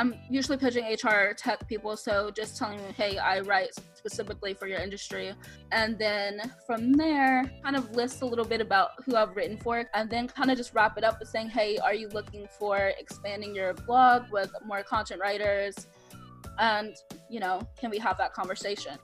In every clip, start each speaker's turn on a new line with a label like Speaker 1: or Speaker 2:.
Speaker 1: I'm usually pitching HR tech people, so just telling them, hey, I write specifically for your industry. And then from there, kind of list a little bit about who I've written for, and then kind of just wrap it up with saying, hey, are you looking for expanding your blog with more content writers? And, you know, can we have that conversation?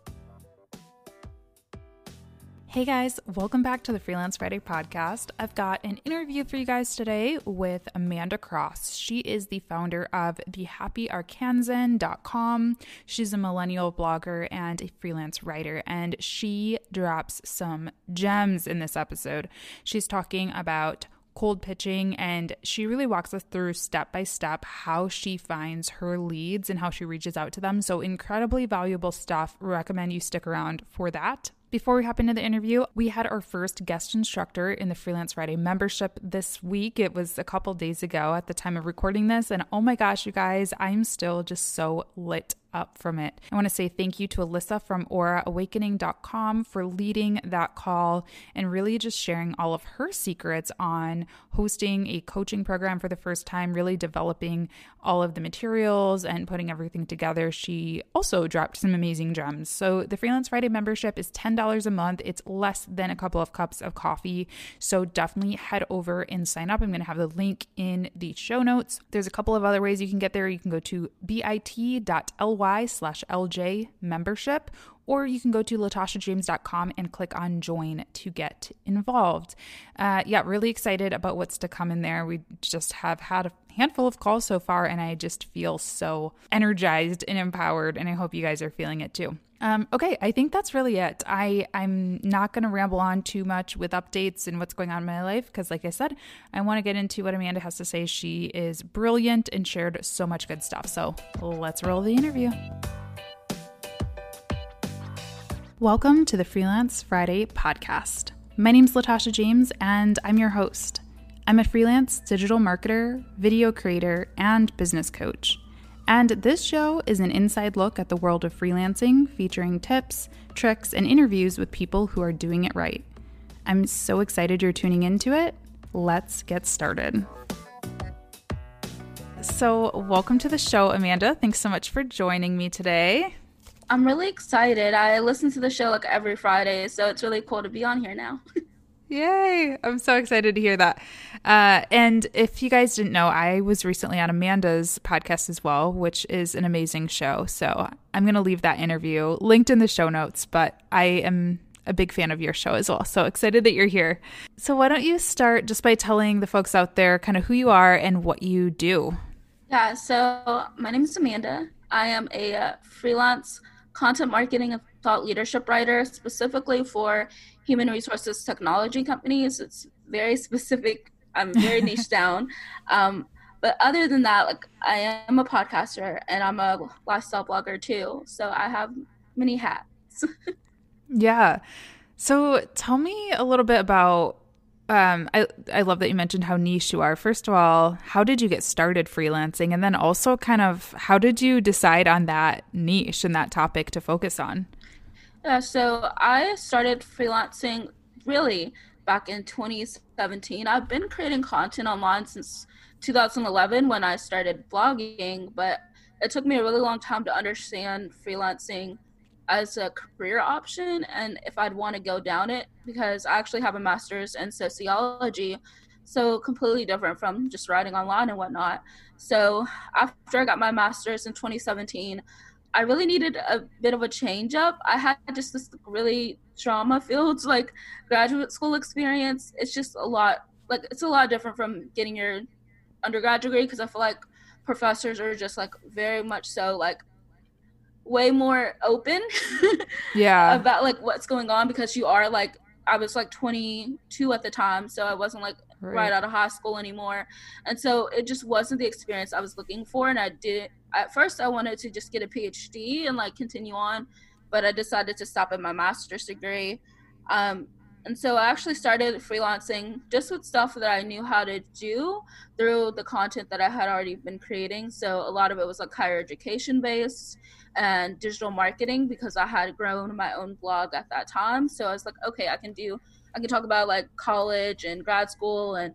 Speaker 2: Hey guys, welcome back to the Freelance Friday podcast. I've got an interview for you guys today with Amanda Cross. She is the founder of thehappyarkansan.com. She's a millennial blogger and a freelance writer, and she drops some gems in this episode. She's talking about cold pitching and she really walks us through step by step how she finds her leads and how she reaches out to them. So incredibly valuable stuff. Recommend you stick around for that. Before we hop into the interview, we had our first guest instructor in the Freelance Friday membership this week. It was a couple days ago at the time of recording this. And oh my gosh, you guys, I'm still just so lit up from it. I want to say thank you to Alyssa from auraawakening.com for leading that call and really just sharing all of her secrets on hosting a coaching program for the first time, really developing all of the materials and putting everything together. She also dropped some amazing gems. So the Freelance Friday membership is $10 a month. It's less than a couple of cups of coffee. So definitely head over and sign up. I'm going to have the link in the show notes. There's a couple of other ways you can get there. You can go to bit.ly slash LJ membership, or you can go to latashajames.com and click on join to get involved. Uh, yeah, really excited about what's to come in there. We just have had a handful of calls so far, and I just feel so energized and empowered, and I hope you guys are feeling it too. Um, okay, I think that's really it. I I'm not going to ramble on too much with updates and what's going on in my life because, like I said, I want to get into what Amanda has to say. She is brilliant and shared so much good stuff. So let's roll the interview. Welcome to the Freelance Friday podcast. My name is Latasha James, and I'm your host. I'm a freelance digital marketer, video creator, and business coach. And this show is an inside look at the world of freelancing, featuring tips, tricks, and interviews with people who are doing it right. I'm so excited you're tuning into it. Let's get started. So, welcome to the show, Amanda. Thanks so much for joining me today.
Speaker 1: I'm really excited. I listen to the show like every Friday, so it's really cool to be on here now.
Speaker 2: Yay! I'm so excited to hear that. Uh, and if you guys didn't know, I was recently on Amanda's podcast as well, which is an amazing show. So I'm going to leave that interview linked in the show notes, but I am a big fan of your show as well. So excited that you're here. So why don't you start just by telling the folks out there kind of who you are and what you do?
Speaker 1: Yeah, so my name is Amanda. I am a uh, freelance content marketing and thought leadership writer specifically for human resources technology companies. It's very specific. I'm very niche down. Um, but other than that, like I am a podcaster and I'm a lifestyle blogger too. So I have many hats.
Speaker 2: yeah. So tell me a little bit about um, I I love that you mentioned how niche you are. First of all, how did you get started freelancing, and then also kind of how did you decide on that niche and that topic to focus on?
Speaker 1: Yeah, so I started freelancing really back in 2017. I've been creating content online since 2011 when I started blogging, but it took me a really long time to understand freelancing as a career option and if I'd want to go down it because I actually have a master's in sociology, so completely different from just writing online and whatnot. So after I got my master's in 2017, I really needed a bit of a change up. I had just this really trauma filled like graduate school experience. It's just a lot like it's a lot different from getting your undergrad degree because I feel like professors are just like very much so like way more open
Speaker 2: yeah
Speaker 1: about like what's going on because you are like i was like 22 at the time so i wasn't like right. right out of high school anymore. And so it just wasn't the experience I was looking for. And I did, at first, I wanted to just get a PhD and like continue on, but I decided to stop at my master's degree. Um, and so I actually started freelancing just with stuff that I knew how to do through the content that I had already been creating. So a lot of it was like higher education based and digital marketing because I had grown my own blog at that time. So I was like, okay, I can do, I can talk about like college and grad school and,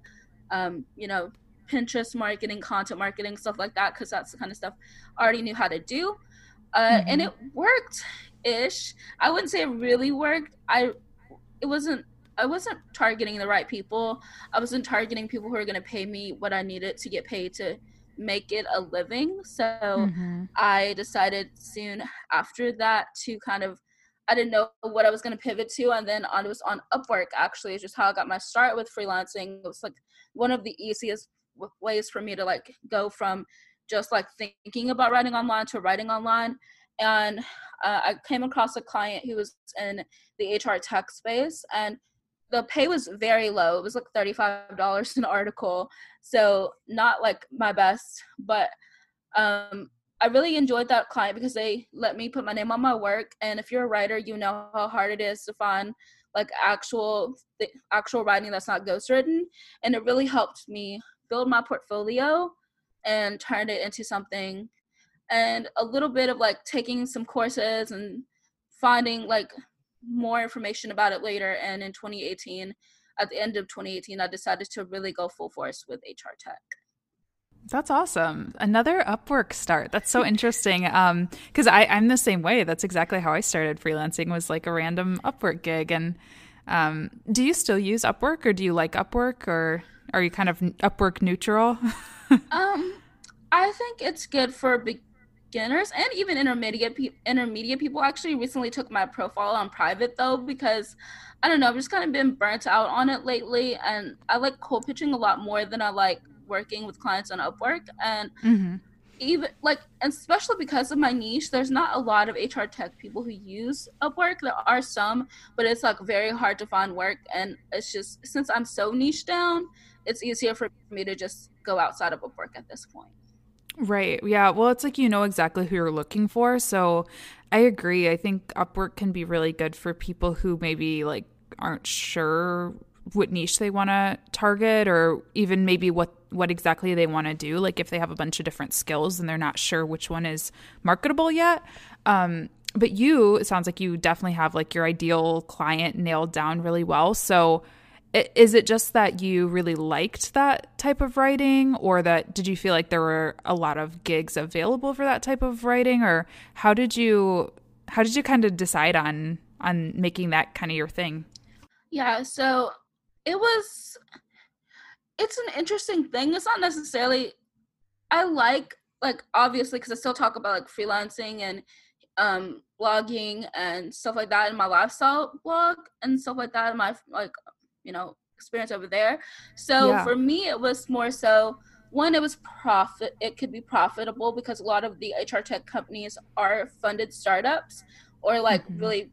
Speaker 1: um, you know, Pinterest marketing, content marketing, stuff like that, because that's the kind of stuff I already knew how to do. Uh, mm-hmm. And it worked ish. I wouldn't say it really worked. I it wasn't I wasn't targeting the right people. I wasn't targeting people who are going to pay me what I needed to get paid to make it a living. So mm-hmm. I decided soon after that to kind of I didn't know what I was going to pivot to and then on, it was on Upwork actually is just how I got my start with freelancing. It was like one of the easiest ways for me to like go from just like thinking about writing online to writing online and uh, I came across a client who was in the HR tech space, and the pay was very low. It was like $35 an article. So, not like my best, but um, I really enjoyed that client because they let me put my name on my work. And if you're a writer, you know how hard it is to find like actual actual writing that's not ghostwritten. And it really helped me build my portfolio and turn it into something and a little bit of like taking some courses and finding like more information about it later and in 2018 at the end of 2018 i decided to really go full force with hr tech
Speaker 2: that's awesome. Another Upwork start. That's so interesting. Um, because I I'm the same way. That's exactly how I started freelancing. Was like a random Upwork gig. And um, do you still use Upwork, or do you like Upwork, or are you kind of Upwork neutral?
Speaker 1: um, I think it's good for be- beginners and even intermediate pe- intermediate people actually recently took my profile on private though because I don't know I've just kind of been burnt out on it lately and I like cold pitching a lot more than I like working with clients on Upwork and mm-hmm. even like especially because of my niche there's not a lot of HR tech people who use Upwork there are some but it's like very hard to find work and it's just since I'm so niche down it's easier for me to just go outside of Upwork at this point.
Speaker 2: Right. Yeah. Well, it's like you know exactly who you're looking for. So I agree. I think Upwork can be really good for people who maybe like aren't sure what niche they want to target or even maybe what what exactly they want to do like if they have a bunch of different skills and they're not sure which one is marketable yet um, but you it sounds like you definitely have like your ideal client nailed down really well so is it just that you really liked that type of writing or that did you feel like there were a lot of gigs available for that type of writing or how did you how did you kind of decide on on making that kind of your thing?
Speaker 1: Yeah so it was it's an interesting thing. It's not necessarily i like like obviously because i still talk about like freelancing and um blogging and stuff like that in my lifestyle blog and stuff like that in my like you know experience over there so yeah. for me it was more so one it was profit it could be profitable because a lot of the hr tech companies are funded startups or like mm-hmm. really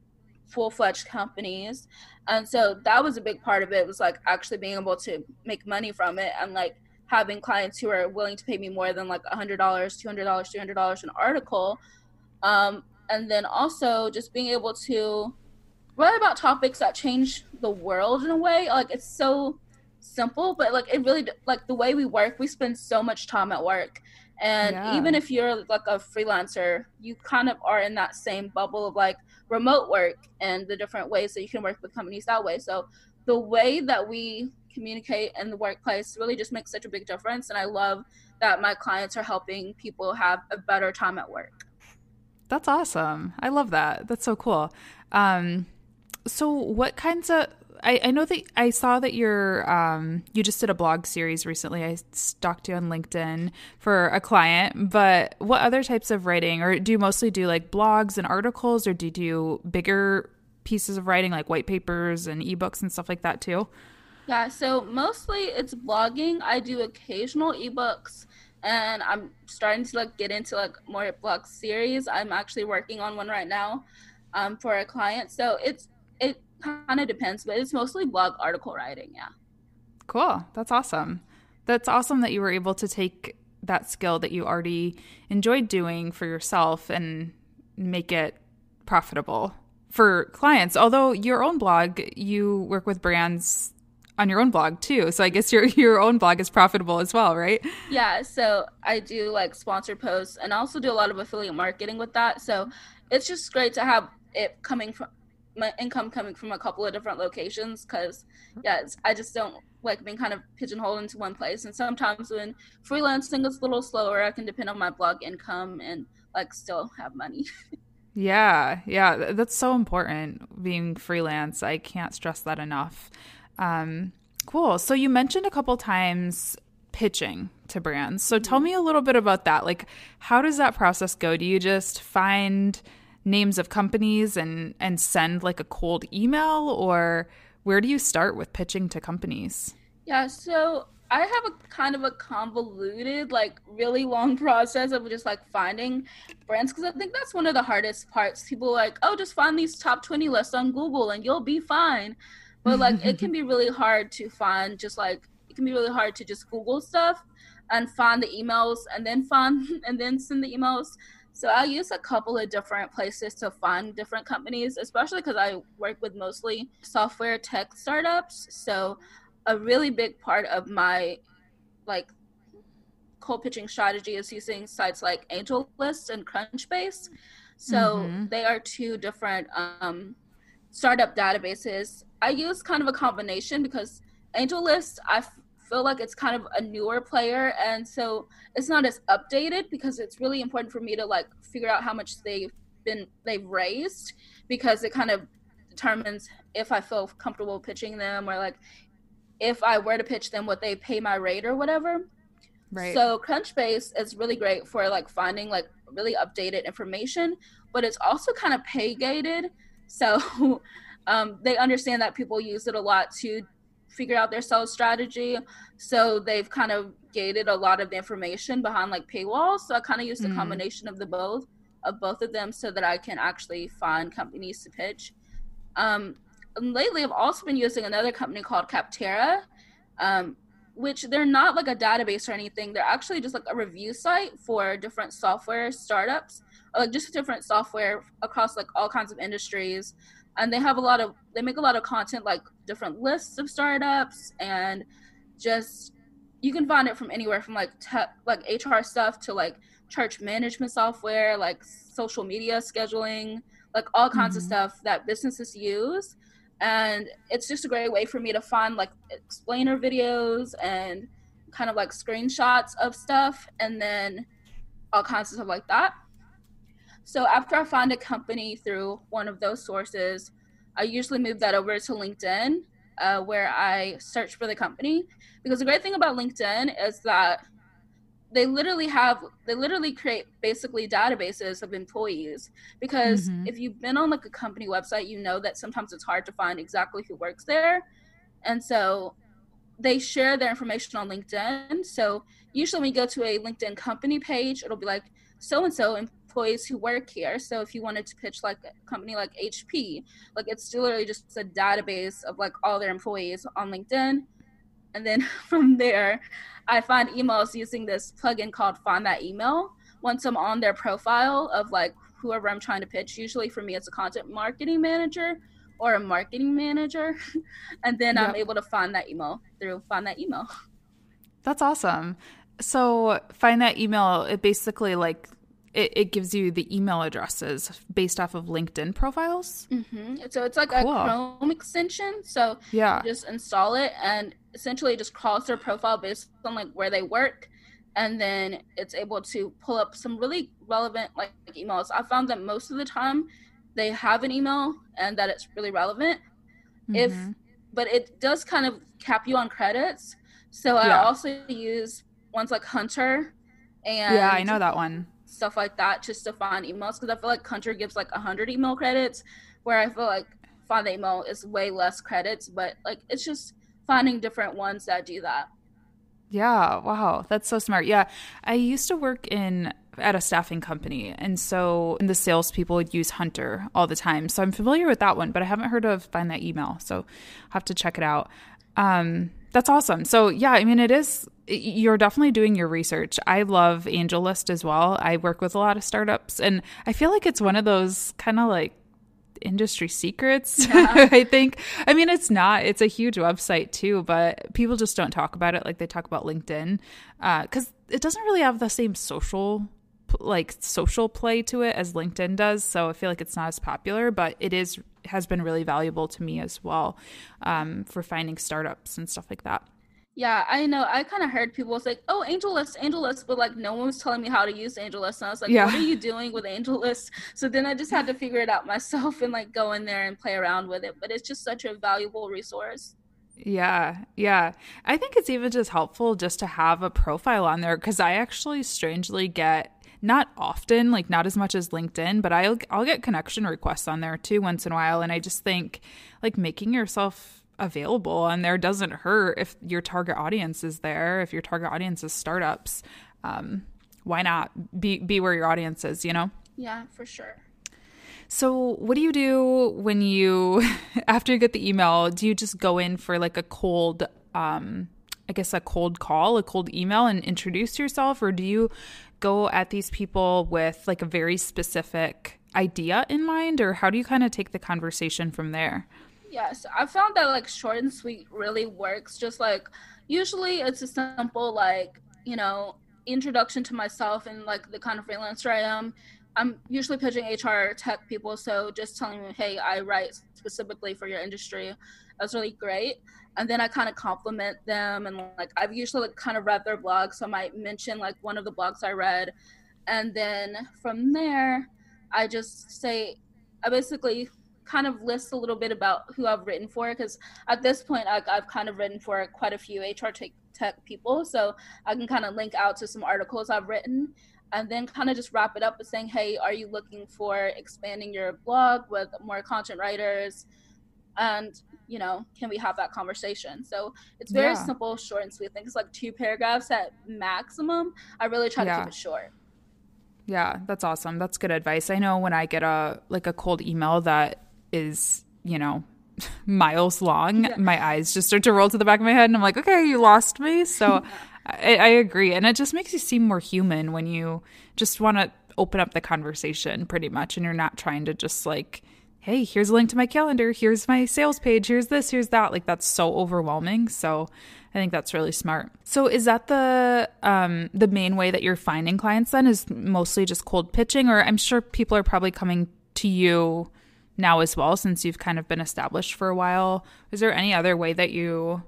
Speaker 1: full-fledged companies and so that was a big part of it was like actually being able to make money from it and like having clients who are willing to pay me more than like $100 $200 $300 an article um, and then also just being able to write about topics that change the world in a way. Like it's so simple, but like it really like the way we work. We spend so much time at work, and yeah. even if you're like a freelancer, you kind of are in that same bubble of like remote work and the different ways that you can work with companies that way. So the way that we communicate in the workplace really just makes such a big difference, and I love that my clients are helping people have a better time at work.
Speaker 2: That's awesome. I love that. That's so cool. Um, so what kinds of I, I know that I saw that you're um, you just did a blog series recently. I stalked you on LinkedIn for a client, but what other types of writing, or do you mostly do like blogs and articles, or do you do bigger pieces of writing like white papers and ebooks and stuff like that too?
Speaker 1: Yeah, so mostly it's blogging. I do occasional ebooks, and I'm starting to like get into like more blog series. I'm actually working on one right now um, for a client. So it's it kind of depends, but it's mostly blog article writing. Yeah.
Speaker 2: Cool. That's awesome. That's awesome that you were able to take that skill that you already enjoyed doing for yourself and make it profitable for clients. Although your own blog, you work with brands on your own blog too. So I guess your your own blog is profitable as well, right?
Speaker 1: Yeah, so I do like sponsored posts and I also do a lot of affiliate marketing with that. So it's just great to have it coming from my income coming from a couple of different locations because yeah i just don't like being kind of pigeonholed into one place. And sometimes when freelancing is a little slower i can depend on my blog income and like still have money.
Speaker 2: Yeah yeah that's so important being freelance i can't stress that enough. Um, cool so you mentioned a couple times pitching to brands. So tell mm-hmm. me a little bit about that like how does that process go? Do you just find names of companies and and send like a cold email or where do you start with pitching to companies?
Speaker 1: Yeah, so I have a kind of a convoluted, like really long process of just like finding brands because I think that's one of the hardest parts. People like, oh, just find these top 20 lists on Google and you'll be fine. But like, it can be really hard to find just like, it can be really hard to just Google stuff and find the emails and then find and then send the emails. So I use a couple of different places to find different companies, especially because I work with mostly software tech startups. So a really big part of my like cold pitching strategy is using sites like AngelList and Crunchbase. So mm-hmm. they are two different um, startup databases. I use kind of a combination because AngelList I feel like it's kind of a newer player and so it's not as updated because it's really important for me to like figure out how much they've been they've raised because it kind of determines if I feel comfortable pitching them or like if I were to pitch them what they pay my rate or whatever. Right. So Crunchbase is really great for like finding like really updated information, but it's also kind of pay gated. So um, they understand that people use it a lot to figure out their sales strategy. So they've kind of gated a lot of the information behind like paywalls. So I kind of use the mm. combination of the both of both of them so that I can actually find companies to pitch. Um, lately, I've also been using another company called Capterra, um, which they're not like a database or anything. They're actually just like a review site for different software startups, like just different software across like all kinds of industries and they have a lot of they make a lot of content like different lists of startups and just you can find it from anywhere from like tech like hr stuff to like church management software like social media scheduling like all kinds mm-hmm. of stuff that businesses use and it's just a great way for me to find like explainer videos and kind of like screenshots of stuff and then all kinds of stuff like that so after I find a company through one of those sources, I usually move that over to LinkedIn, uh, where I search for the company. Because the great thing about LinkedIn is that they literally have they literally create basically databases of employees because mm-hmm. if you've been on like a company website you know that sometimes it's hard to find exactly who works there and so they share their information on linkedin so usually when you go to a linkedin company page it'll be like so and so employees who work here. So if you wanted to pitch like a company like HP, like it's literally just a database of like all their employees on LinkedIn. And then from there, I find emails using this plugin called Find That Email. Once I'm on their profile of like whoever I'm trying to pitch, usually for me it's a content marketing manager or a marketing manager. and then yep. I'm able to find that email through Find That Email.
Speaker 2: That's awesome. So find that email. It basically like it, it gives you the email addresses based off of LinkedIn profiles.
Speaker 1: Mm-hmm. So it's like cool. a Chrome extension. So yeah, just install it and essentially just crawls their profile based on like where they work, and then it's able to pull up some really relevant like emails. I found that most of the time they have an email and that it's really relevant. Mm-hmm. If but it does kind of cap you on credits. So yeah. I also use ones like Hunter and
Speaker 2: Yeah, I know that one
Speaker 1: stuff like that just to find emails because I feel like Hunter gives like 100 email credits, where I feel like Find Email is way less credits, but like it's just finding different ones that do that.
Speaker 2: Yeah, wow, that's so smart. Yeah, I used to work in at a staffing company, and so the salespeople would use Hunter all the time. So I'm familiar with that one, but I haven't heard of Find That Email, so I have to check it out. Um, That's awesome. So, yeah, I mean, it is, you're definitely doing your research. I love AngelList as well. I work with a lot of startups, and I feel like it's one of those kind of like industry secrets. Yeah. I think. I mean, it's not. It's a huge website too, but people just don't talk about it like they talk about LinkedIn because uh, it doesn't really have the same social like social play to it as LinkedIn does. So I feel like it's not as popular, but it is has been really valuable to me as well um, for finding startups and stuff like that.
Speaker 1: Yeah, I know. I kind of heard people say, "Oh, AngelList, AngelList," but like no one was telling me how to use AngelList, and I was like, yeah. "What are you doing with AngelList?" So then I just had to figure it out myself and like go in there and play around with it. But it's just such a valuable resource.
Speaker 2: Yeah, yeah. I think it's even just helpful just to have a profile on there because I actually strangely get not often, like not as much as LinkedIn, but I'll I'll get connection requests on there too once in a while and I just think like making yourself available on there doesn't hurt if your target audience is there, if your target audience is startups. Um, why not be be where your audience is, you know?
Speaker 1: Yeah, for sure.
Speaker 2: So, what do you do when you after you get the email, do you just go in for like a cold um I guess a cold call, a cold email and introduce yourself or do you go at these people with like a very specific idea in mind or how do you kind of take the conversation from there?
Speaker 1: Yes i found that like short and sweet really works just like usually it's a simple like you know introduction to myself and like the kind of freelancer i am. I'm usually pitching hr tech people so just telling them hey i write specifically for your industry. That's really great and then I kind of compliment them and like I've usually like kind of read their blog, so I might mention like one of the blogs I read, and then from there, I just say I basically kind of list a little bit about who I've written for because at this point I, I've kind of written for quite a few HR tech, tech people, so I can kind of link out to some articles I've written and then kind of just wrap it up with saying, hey, are you looking for expanding your blog with more content writers? And you know, can we have that conversation? So it's very yeah. simple, short and sweet. I think it's like two paragraphs at maximum. I really try yeah. to keep it short.
Speaker 2: Yeah, that's awesome. That's good advice. I know when I get a like a cold email that is, you know, miles long, yeah. my eyes just start to roll to the back of my head and I'm like, okay, you lost me. So I, I agree. And it just makes you seem more human when you just want to open up the conversation pretty much and you're not trying to just like hey, here's a link to my calendar, here's my sales page, here's this, here's that. Like that's so overwhelming. So I think that's really smart. So is that the um the main way that you're finding clients then is mostly just cold pitching or I'm sure people are probably coming to you now as well since you've kind of been established for a while. Is there any other way that you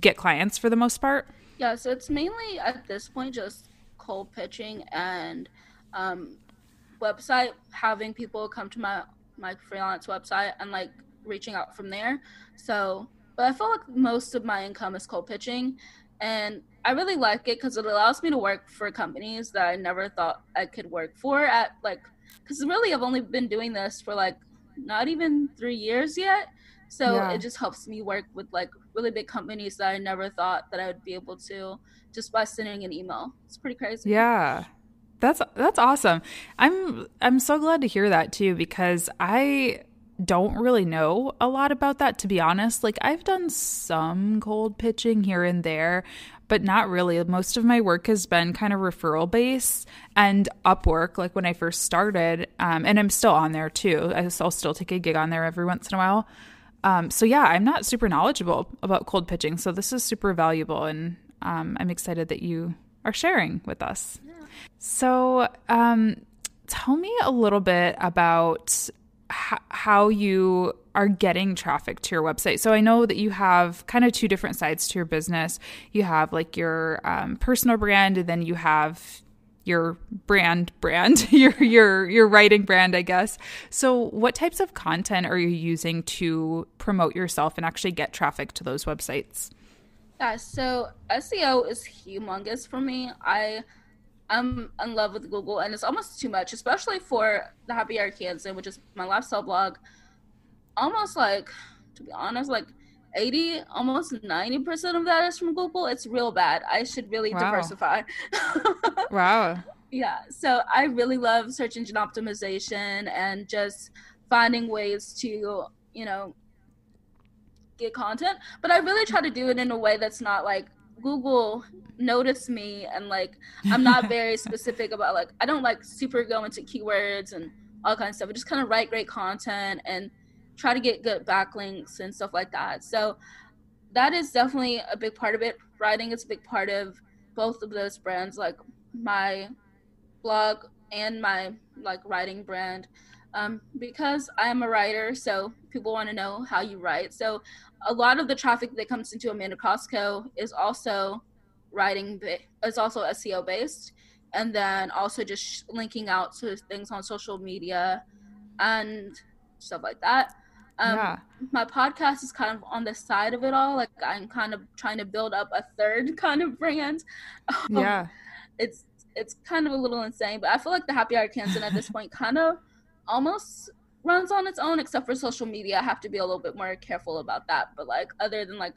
Speaker 2: get clients for the most part?
Speaker 1: Yeah, so it's mainly at this point just cold pitching and um, website having people come to my my freelance website and like reaching out from there. So, but I feel like most of my income is cold pitching, and I really like it because it allows me to work for companies that I never thought I could work for at like because really I've only been doing this for like not even three years yet. So yeah. it just helps me work with like really big companies that I never thought that I would be able to just by sending an email. It's pretty crazy.
Speaker 2: Yeah. That's that's awesome. I'm I'm so glad to hear that too because I don't really know a lot about that to be honest. Like I've done some cold pitching here and there, but not really. Most of my work has been kind of referral based and Upwork. Like when I first started, um, and I'm still on there too. I'll still take a gig on there every once in a while. Um, so yeah, I'm not super knowledgeable about cold pitching. So this is super valuable, and um, I'm excited that you are sharing with us. Yeah. So, um, tell me a little bit about h- how you are getting traffic to your website. So I know that you have kind of two different sides to your business. You have like your um, personal brand, and then you have your brand brand your your your writing brand i guess so what types of content are you using to promote yourself and actually get traffic to those websites
Speaker 1: yeah so seo is humongous for me i I'm in love with Google, and it's almost too much, especially for the Happy Arkansan, which is my lifestyle blog. Almost like, to be honest, like 80, almost 90% of that is from Google. It's real bad. I should really wow. diversify.
Speaker 2: wow.
Speaker 1: Yeah. So I really love search engine optimization and just finding ways to, you know, get content, but I really try to do it in a way that's not like Google notice me and like I'm not very specific about like I don't like super go into keywords and all kinds of stuff. I just kind of write great content and try to get good backlinks and stuff like that. So that is definitely a big part of it. Writing is a big part of both of those brands, like my blog and my like writing brand. Um, because I am a writer, so people want to know how you write. So a lot of the traffic that comes into amandacross.co is also writing, is also SEO based, and then also just linking out to things on social media and stuff like that. Um, yeah. My podcast is kind of on the side of it all. Like I'm kind of trying to build up a third kind of brand.
Speaker 2: Um, yeah.
Speaker 1: It's it's kind of a little insane, but I feel like the Happy Arkansan at this point kind of almost runs on its own, except for social media. I have to be a little bit more careful about that. But like other than like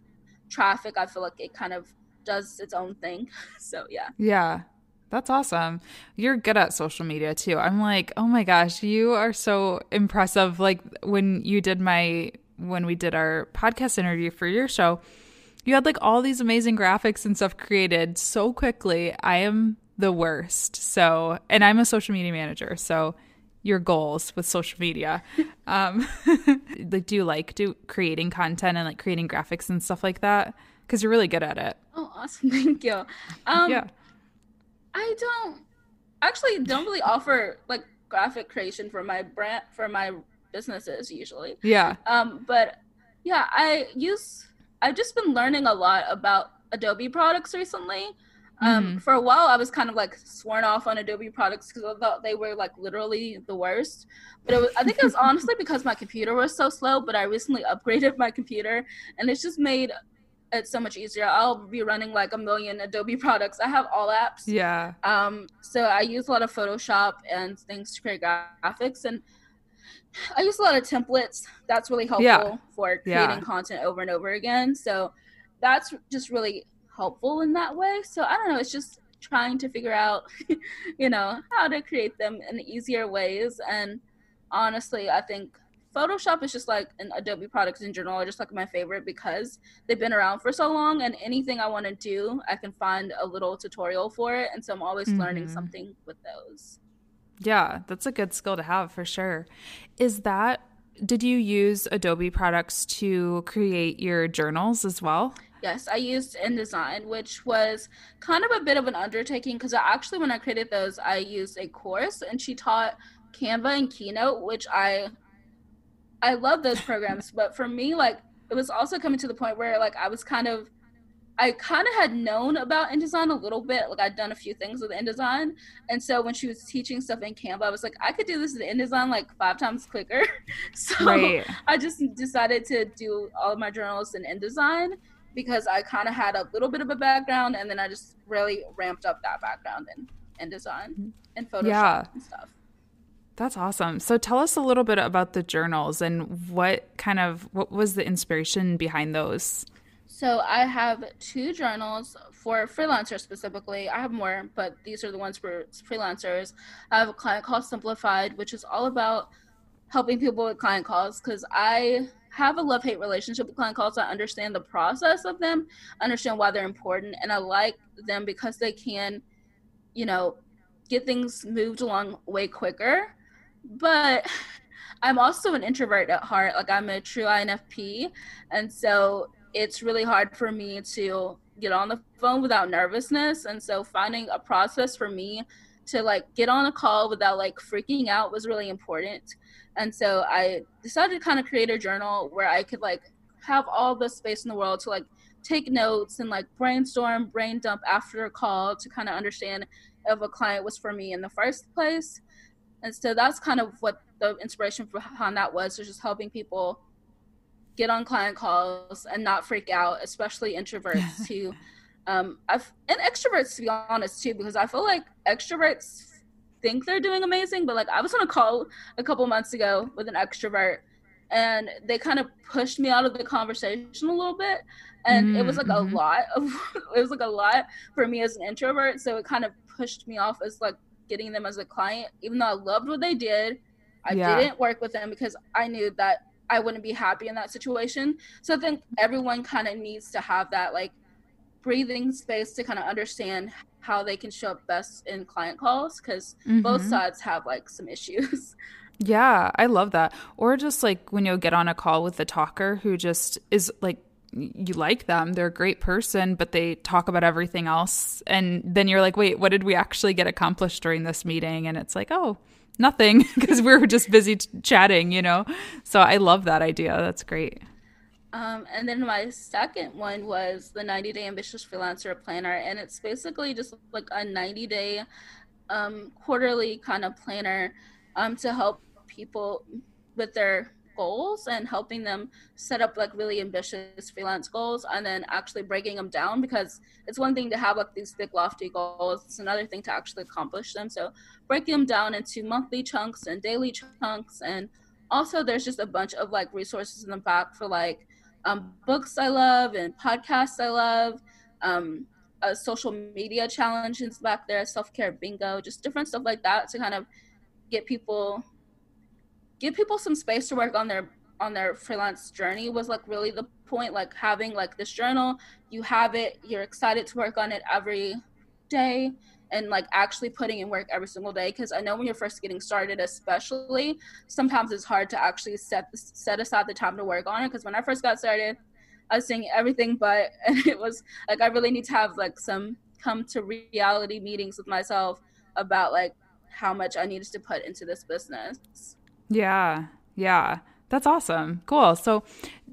Speaker 1: traffic, I feel like it kind of does its own thing. So yeah.
Speaker 2: Yeah. That's awesome. You're good at social media too. I'm like, oh my gosh, you are so impressive. Like when you did my, when we did our podcast interview for your show, you had like all these amazing graphics and stuff created so quickly. I am the worst. So, and I'm a social media manager. So, your goals with social media. um, like, do you like do creating content and like creating graphics and stuff like that? Because you're really good at it.
Speaker 1: Oh, awesome! Thank you. Um, yeah I don't actually don't really offer like graphic creation for my brand for my businesses usually.
Speaker 2: Yeah.
Speaker 1: Um, but yeah, I use I've just been learning a lot about Adobe products recently. Um, mm-hmm. For a while, I was kind of like sworn off on Adobe products because I thought they were like literally the worst. But it was, I think it was honestly because my computer was so slow. But I recently upgraded my computer, and it's just made it's so much easier. I'll be running like a million Adobe products. I have all apps.
Speaker 2: Yeah.
Speaker 1: Um, so I use a lot of Photoshop and things to create graphics and I use a lot of templates. That's really helpful yeah. for creating yeah. content over and over again. So that's just really helpful in that way. So I don't know, it's just trying to figure out, you know, how to create them in easier ways. And honestly, I think Photoshop is just like an Adobe products in general are just like my favorite because they've been around for so long and anything I want to do, I can find a little tutorial for it. And so I'm always mm-hmm. learning something with those.
Speaker 2: Yeah, that's a good skill to have for sure. Is that, did you use Adobe products to create your journals as well?
Speaker 1: Yes, I used InDesign, which was kind of a bit of an undertaking because actually, when I created those, I used a course and she taught Canva and Keynote, which I I love those programs, but for me, like it was also coming to the point where like I was kind of I kind of had known about InDesign a little bit. Like I'd done a few things with InDesign. And so when she was teaching stuff in Canva, I was like, I could do this in InDesign like five times quicker. so right. I just decided to do all of my journals in InDesign because I kind of had a little bit of a background and then I just really ramped up that background in InDesign mm-hmm. and Photoshop yeah. and stuff.
Speaker 2: That's awesome. So tell us a little bit about the journals and what kind of what was the inspiration behind those?
Speaker 1: So I have two journals for freelancers specifically. I have more, but these are the ones for freelancers. I have a client call Simplified, which is all about helping people with client calls because I have a love hate relationship with client calls. I understand the process of them, understand why they're important, and I like them because they can, you know, get things moved along way quicker but I'm also an introvert at heart. Like I'm a true INFP, and so it's really hard for me to get on the phone without nervousness. And so finding a process for me to like get on a call without like freaking out was really important. And so I decided to kind of create a journal where I could like have all the space in the world to like take notes and like brainstorm, brain dump after a call to kind of understand if a client was for me in the first place and so that's kind of what the inspiration behind that was was just helping people get on client calls and not freak out especially introverts who um I've, and extroverts to be honest too because i feel like extroverts think they're doing amazing but like i was on a call a couple months ago with an extrovert and they kind of pushed me out of the conversation a little bit and mm-hmm. it was like mm-hmm. a lot of it was like a lot for me as an introvert so it kind of pushed me off as like getting them as a client, even though I loved what they did. I yeah. didn't work with them because I knew that I wouldn't be happy in that situation. So I think everyone kind of needs to have that like breathing space to kind of understand how they can show up best in client calls because mm-hmm. both sides have like some issues.
Speaker 2: Yeah, I love that. Or just like when you get on a call with the talker who just is like you like them, they're a great person, but they talk about everything else. And then you're like, wait, what did we actually get accomplished during this meeting? And it's like, oh, nothing, because we were just busy t- chatting, you know? So I love that idea. That's great.
Speaker 1: Um, and then my second one was the 90 Day Ambitious Freelancer Planner. And it's basically just like a 90 day um, quarterly kind of planner um, to help people with their goals and helping them set up like really ambitious freelance goals and then actually breaking them down because it's one thing to have like these big lofty goals it's another thing to actually accomplish them so breaking them down into monthly chunks and daily chunks and also there's just a bunch of like resources in the back for like um, books i love and podcasts i love um, social media challenges back there self-care bingo just different stuff like that to kind of get people give people some space to work on their on their freelance journey was like really the point like having like this journal. You have it you're excited to work on it every day and like actually putting in work every single day because i know when you're first getting started especially sometimes it's hard to actually set set aside the time to work on it because when i first got started i was saying everything but and it was like i really need to have like some come to reality meetings with myself about like how much i needed to put into this business
Speaker 2: yeah. Yeah. That's awesome. Cool. So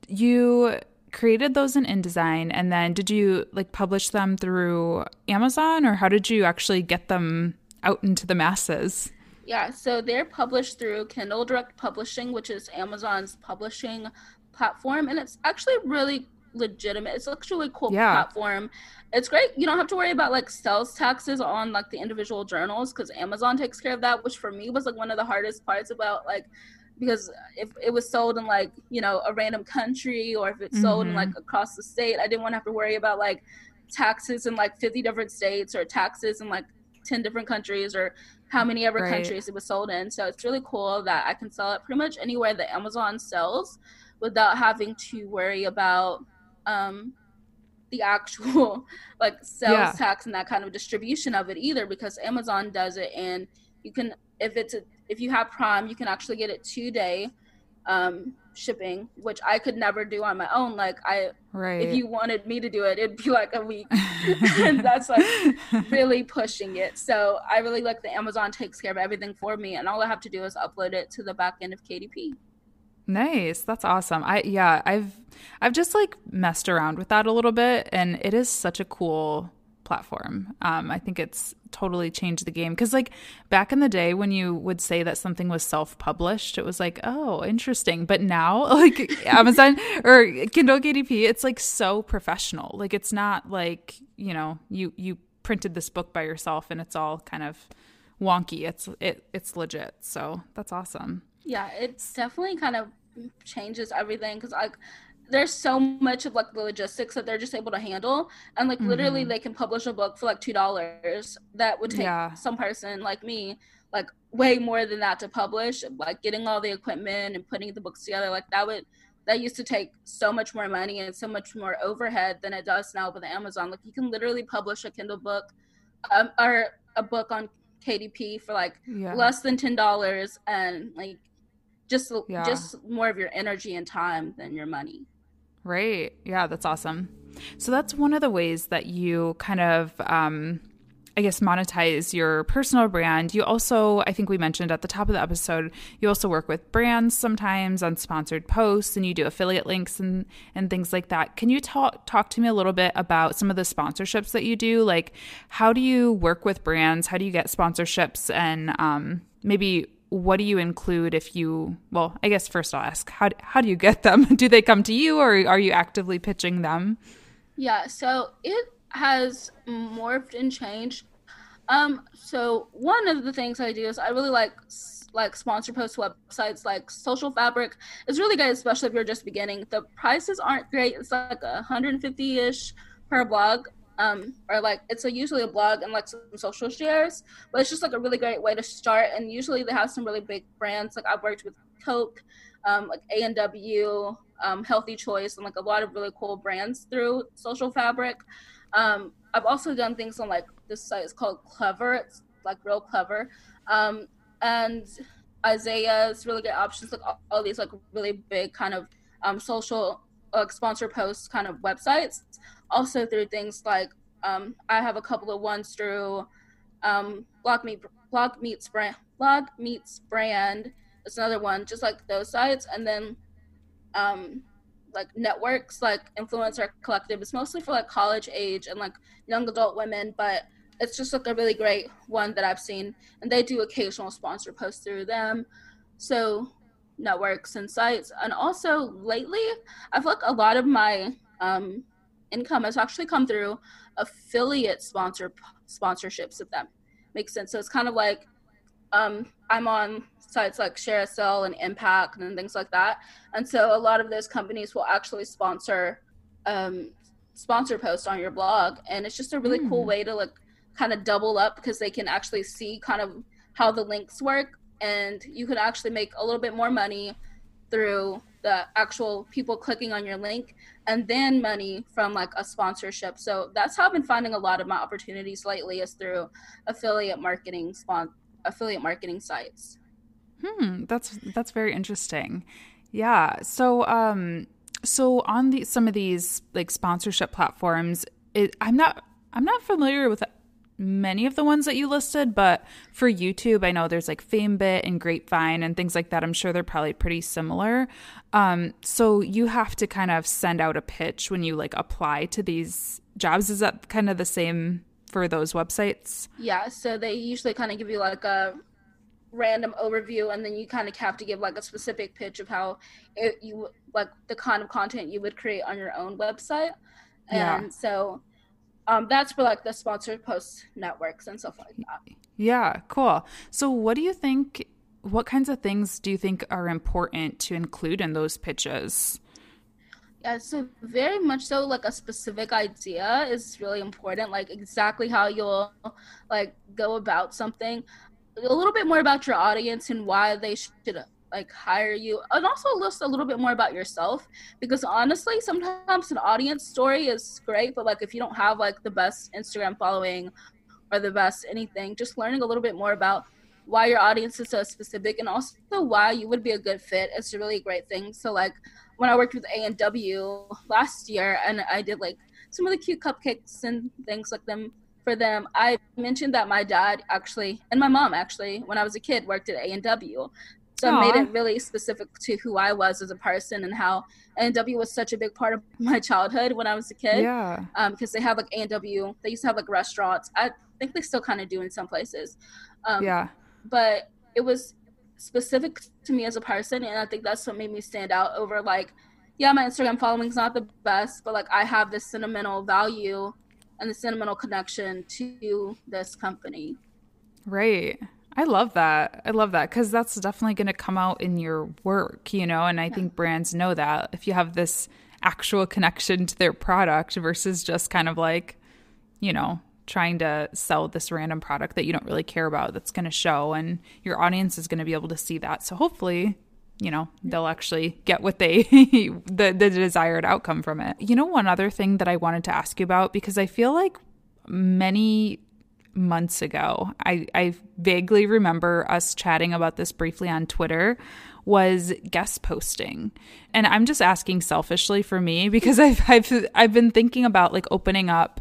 Speaker 2: you created those in InDesign and then did you like publish them through Amazon or how did you actually get them out into the masses?
Speaker 1: Yeah, so they're published through Kindle Direct Publishing, which is Amazon's publishing platform, and it's actually really legitimate. It's actually a cool yeah. platform. It's great. You don't have to worry about like sales taxes on like the individual journals because Amazon takes care of that, which for me was like one of the hardest parts about like because if it was sold in like you know a random country or if it's mm-hmm. sold in like mm-hmm. across the state, I didn't want to have to worry about like taxes in like 50 different states or taxes in like 10 different countries or how many ever right. countries it was sold in. So it's really cool that I can sell it pretty much anywhere that Amazon sells without having to worry about um, the actual like sales yeah. tax and that kind of distribution of it either because Amazon does it and you can if it's a, if you have Prime you can actually get it two day um, shipping which I could never do on my own like I right. if you wanted me to do it it'd be like a week and that's like really pushing it so I really like the Amazon takes care of everything for me and all I have to do is upload it to the back end of KDP.
Speaker 2: Nice. That's awesome. I yeah, I've I've just like messed around with that a little bit and it is such a cool platform. Um, I think it's totally changed the game because like back in the day when you would say that something was self-published, it was like, oh, interesting. But now like Amazon or Kindle KDP, it's like so professional. Like it's not like you know you you printed this book by yourself and it's all kind of wonky. It's it it's legit. So that's awesome.
Speaker 1: Yeah, it's definitely kind of changes everything because like there's so much of like the logistics that they're just able to handle and like mm-hmm. literally they can publish a book for like two dollars that would take yeah. some person like me like way more than that to publish like getting all the equipment and putting the books together like that would that used to take so much more money and so much more overhead than it does now with amazon like you can literally publish a kindle book um, or a book on kdp for like yeah. less than ten dollars and like just yeah. just more of your energy and time than your money
Speaker 2: right yeah that's awesome so that's one of the ways that you kind of um I guess monetize your personal brand. You also, I think we mentioned at the top of the episode, you also work with brands sometimes on sponsored posts and you do affiliate links and and things like that. Can you talk talk to me a little bit about some of the sponsorships that you do? Like how do you work with brands? How do you get sponsorships and um, maybe what do you include if you well i guess first i'll ask how, how do you get them? Do they come to you or are you actively pitching them?
Speaker 1: Yeah so it has morphed and changed. Um so one of the things i do is i really like like sponsor post websites like social fabric. Is really good especially if you're just beginning. The prices aren't great. It's like 150ish per blog um, or like it's a, usually a blog and like some social shares, but it's just like a really great way to start. And usually they have some really big brands. Like I've worked with Coke, um, like A and W, um, Healthy Choice, and like a lot of really cool brands through Social Fabric. Um, I've also done things on like this site is called Clever. It's like real clever, um, and IZEA's really good options. Like all, all these like really big kind of um, social like sponsor posts kind of websites. Also through things like um, I have a couple of ones through um, Blog Meet, Blog Meets Brand, Blog Meets Brand. It's another one, just like those sites, and then um, like networks like Influencer Collective. It's mostly for like college age and like young adult women, but it's just like a really great one that I've seen, and they do occasional sponsor posts through them. So networks and sites, and also lately, I feel like a lot of my um, income has actually come through affiliate sponsor sponsorships of them. Makes sense. So it's kind of like um, I'm on sites like ShareASale and Impact and things like that, and so a lot of those companies will actually sponsor um, sponsor posts on your blog, and it's just a really mm. cool hmm. way to like kind of double up because they can actually see kind of how the links work and you can actually make a little bit more money through the actual people clicking on your link and then money from like a sponsorship. So that's how i've been finding a lot of my opportunities lately is through affiliate marketing spon- affiliate marketing sites.
Speaker 2: Hmm that's that's very interesting. Yeah so um so on the some of these like sponsorship platforms it, i'm not i'm not familiar with many of the ones that you listed, but for YouTube, I know there's like FameBit and Grapevine and things like that. I'm sure they're probably pretty similar. Um, so you have to kind of send out a pitch when you like apply to these jobs. Is that kind of the same for those websites?
Speaker 1: Yeah. So they usually kind of give you like a random overview and then you kind of have to give like a specific pitch of how it, you like the kind of content you would create on your own website. And yeah. so um, that's for like the sponsored post networks and stuff like that.
Speaker 2: Yeah, cool. So, what do you think? What kinds of things do you think are important to include in those pitches?
Speaker 1: Yeah, so very much so. Like a specific idea is really important. Like exactly how you'll like go about something. A little bit more about your audience and why they should like hire you and also list a little bit more about yourself because honestly sometimes an audience story is great but like if you don't have like the best instagram following or the best anything just learning a little bit more about why your audience is so specific and also why you would be a good fit is a really great thing. So like when i worked with a&w last year and i did like some of the cute cupcakes and things like them for them i mentioned that my dad actually and my mom actually when i was a kid worked at a&w so Aww. I made it really specific to who I was as a person and how A&W was such a big part of my childhood when I was a kid.
Speaker 2: Yeah.
Speaker 1: Um, because they have like A&W, they used to have like restaurants. I think they still kind of do in some places. Um,
Speaker 2: yeah.
Speaker 1: But it was specific to me as a person, and I think that's what made me stand out over like, yeah, my Instagram following is not the best, but like I have this sentimental value and the sentimental connection to this company.
Speaker 2: Right. I love that. I love that because that's definitely going to come out in your work, you know, and I yeah. think brands know that if you have this actual connection to their product versus just kind of like, you know, trying to sell this random product that you don't really care about that's going to show and your audience is going to be able to see that. So hopefully, you know, they'll actually get what they the the desired outcome from it. You know, one other thing that I wanted to ask you about because I feel like many months ago. I, I vaguely remember us chatting about this briefly on Twitter was guest posting. And I'm just asking selfishly for me because I've I've I've been thinking about like opening up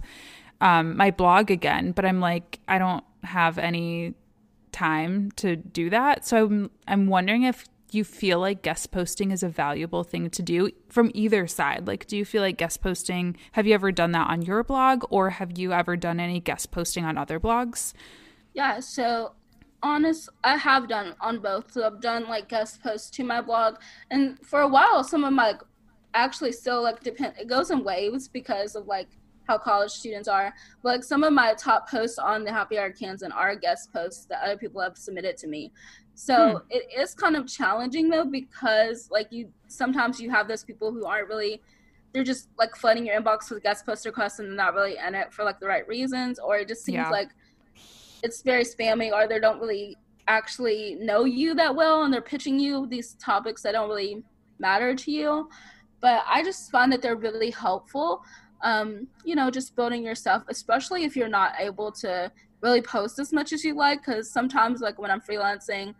Speaker 2: um, my blog again, but I'm like I don't have any time to do that. So I'm I'm wondering if you feel like guest posting is a valuable thing to do from either side? Like, do you feel like guest posting, have you ever done that on your blog or have you ever done any guest posting on other blogs?
Speaker 1: Yeah, so honest, I have done on both. So I've done like guest posts to my blog, and for a while, some of my actually still like depend. It goes in waves because of like how college students are. But like some of my top posts on the Happy Arkansan are guest posts that other people have submitted to me. So hmm. it is kind of challenging though because like you sometimes you have those people who aren't really they're just like flooding your inbox with guest post requests and not really in it for like the right reasons or it just seems yeah. like it's very spammy or they don't really actually know you that well and they're pitching you these topics that don't really matter to you. But I just find that they're really helpful. Um, you know, just building yourself, especially if you're not able to really post as much as you like. Because sometimes, like when I'm freelancing,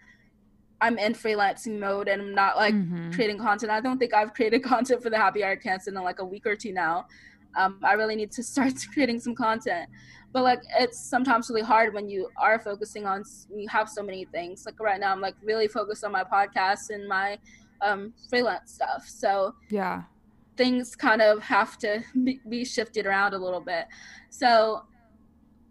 Speaker 1: I'm in freelancing mode and I'm not like mm-hmm. creating content. I don't think I've created content for the Happy Arkansan in like a week or two now. Um, I really need to start creating some content. But like it's sometimes really hard when you are focusing on you have so many things. Like right now, I'm like really focused on my podcast and my um, freelance stuff. So
Speaker 2: yeah,
Speaker 1: things kind of have to be, be shifted around a little bit. So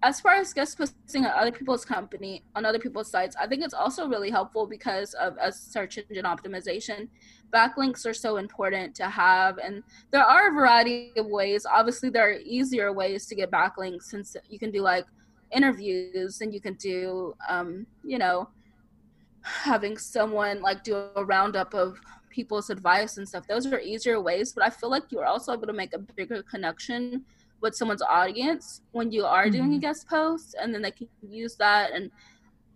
Speaker 1: as far as guest posting on other people's company on other people's sites i think it's also really helpful because of a search engine optimization backlinks are so important to have. And there are a variety of ways. Obviously there are easier ways to get backlinks since you can do like interviews and you can do um, you know having someone like do a roundup of people's advice and stuff. Those are easier ways but i feel like you're also able to make a bigger connection with someone's audience when you are doing mm-hmm. a guest post and then they can use that and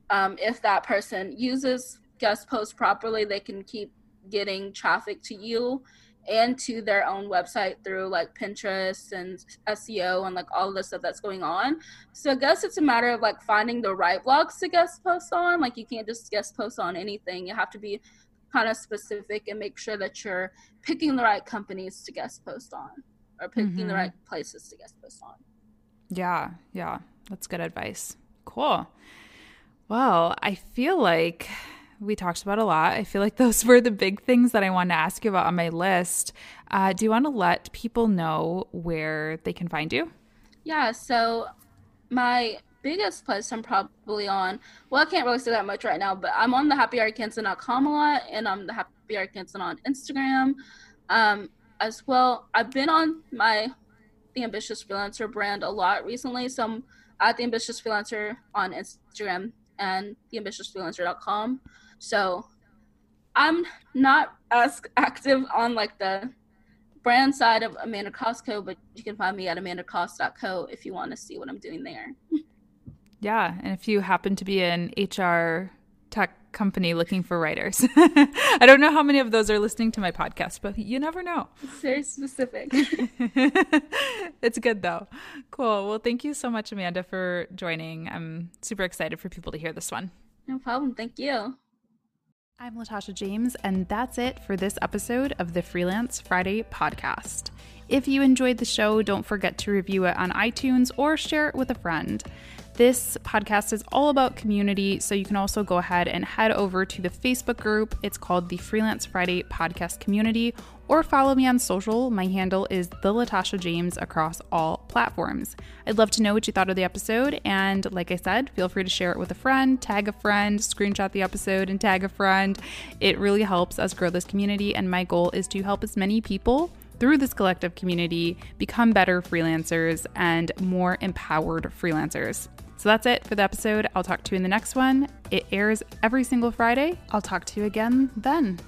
Speaker 1: um, if that person uses guest post properly they can keep getting traffic to you and to their own website through like pinterest and seo and like all the stuff that's going on. So i guess it's a matter of like finding the right blogs to guest post on. Like you can't just guest post on anything. You have to be kind of specific and make sure that you're picking the right companies to guest post on or picking mm-hmm. the right places to guest post on.
Speaker 2: Yeah, yeah. That's good advice. Cool. Well, I feel like we talked about a lot. I feel like those were the big things that I wanted to ask you about on my list. Uh, do you want to let people know where they can find you?
Speaker 1: Yeah, so my biggest place I'm probably on, well, I can't really say that much right now, but I'm on the happyarkansan.com a lot, and I'm the Happy Arkansan on Instagram. Um, as well. I've been on my The Ambitious Freelancer brand a lot recently. So I'm at The Ambitious Freelancer on Instagram and theambitiousfreelancer.com. So I'm not as active on like the brand side of Amanda Cross Co, but you can find me at amandacross.co if you want to see what I'm doing there.
Speaker 2: yeah, and if you happen to be an HR tech company looking for writers. I don't know how many of those are listening to my podcast, but you never know.
Speaker 1: It's very specific.
Speaker 2: it's good though. Cool. Well, thank you so much, Amanda, for joining. I'm super excited for people to hear this one.
Speaker 1: No problem. Thank you.
Speaker 2: I'm Latasha James, and that's it for this episode of the Freelance Friday podcast. If you enjoyed the show, don't forget to review it on iTunes or share it with a friend. This podcast is all about community, so you can also go ahead and head over to the Facebook group. It's called the Freelance Friday Podcast Community, or follow me on social. My handle is the Latasha James across all platforms. I'd love to know what you thought of the episode, and like I said, feel free to share it with a friend, tag a friend, screenshot the episode, and tag a friend. It really helps us grow this community, and my goal is to help as many people through this collective community become better freelancers and more empowered freelancers. So that's it for the episode. I'll talk to you in the next one. It airs every single Friday. I'll talk to you again then.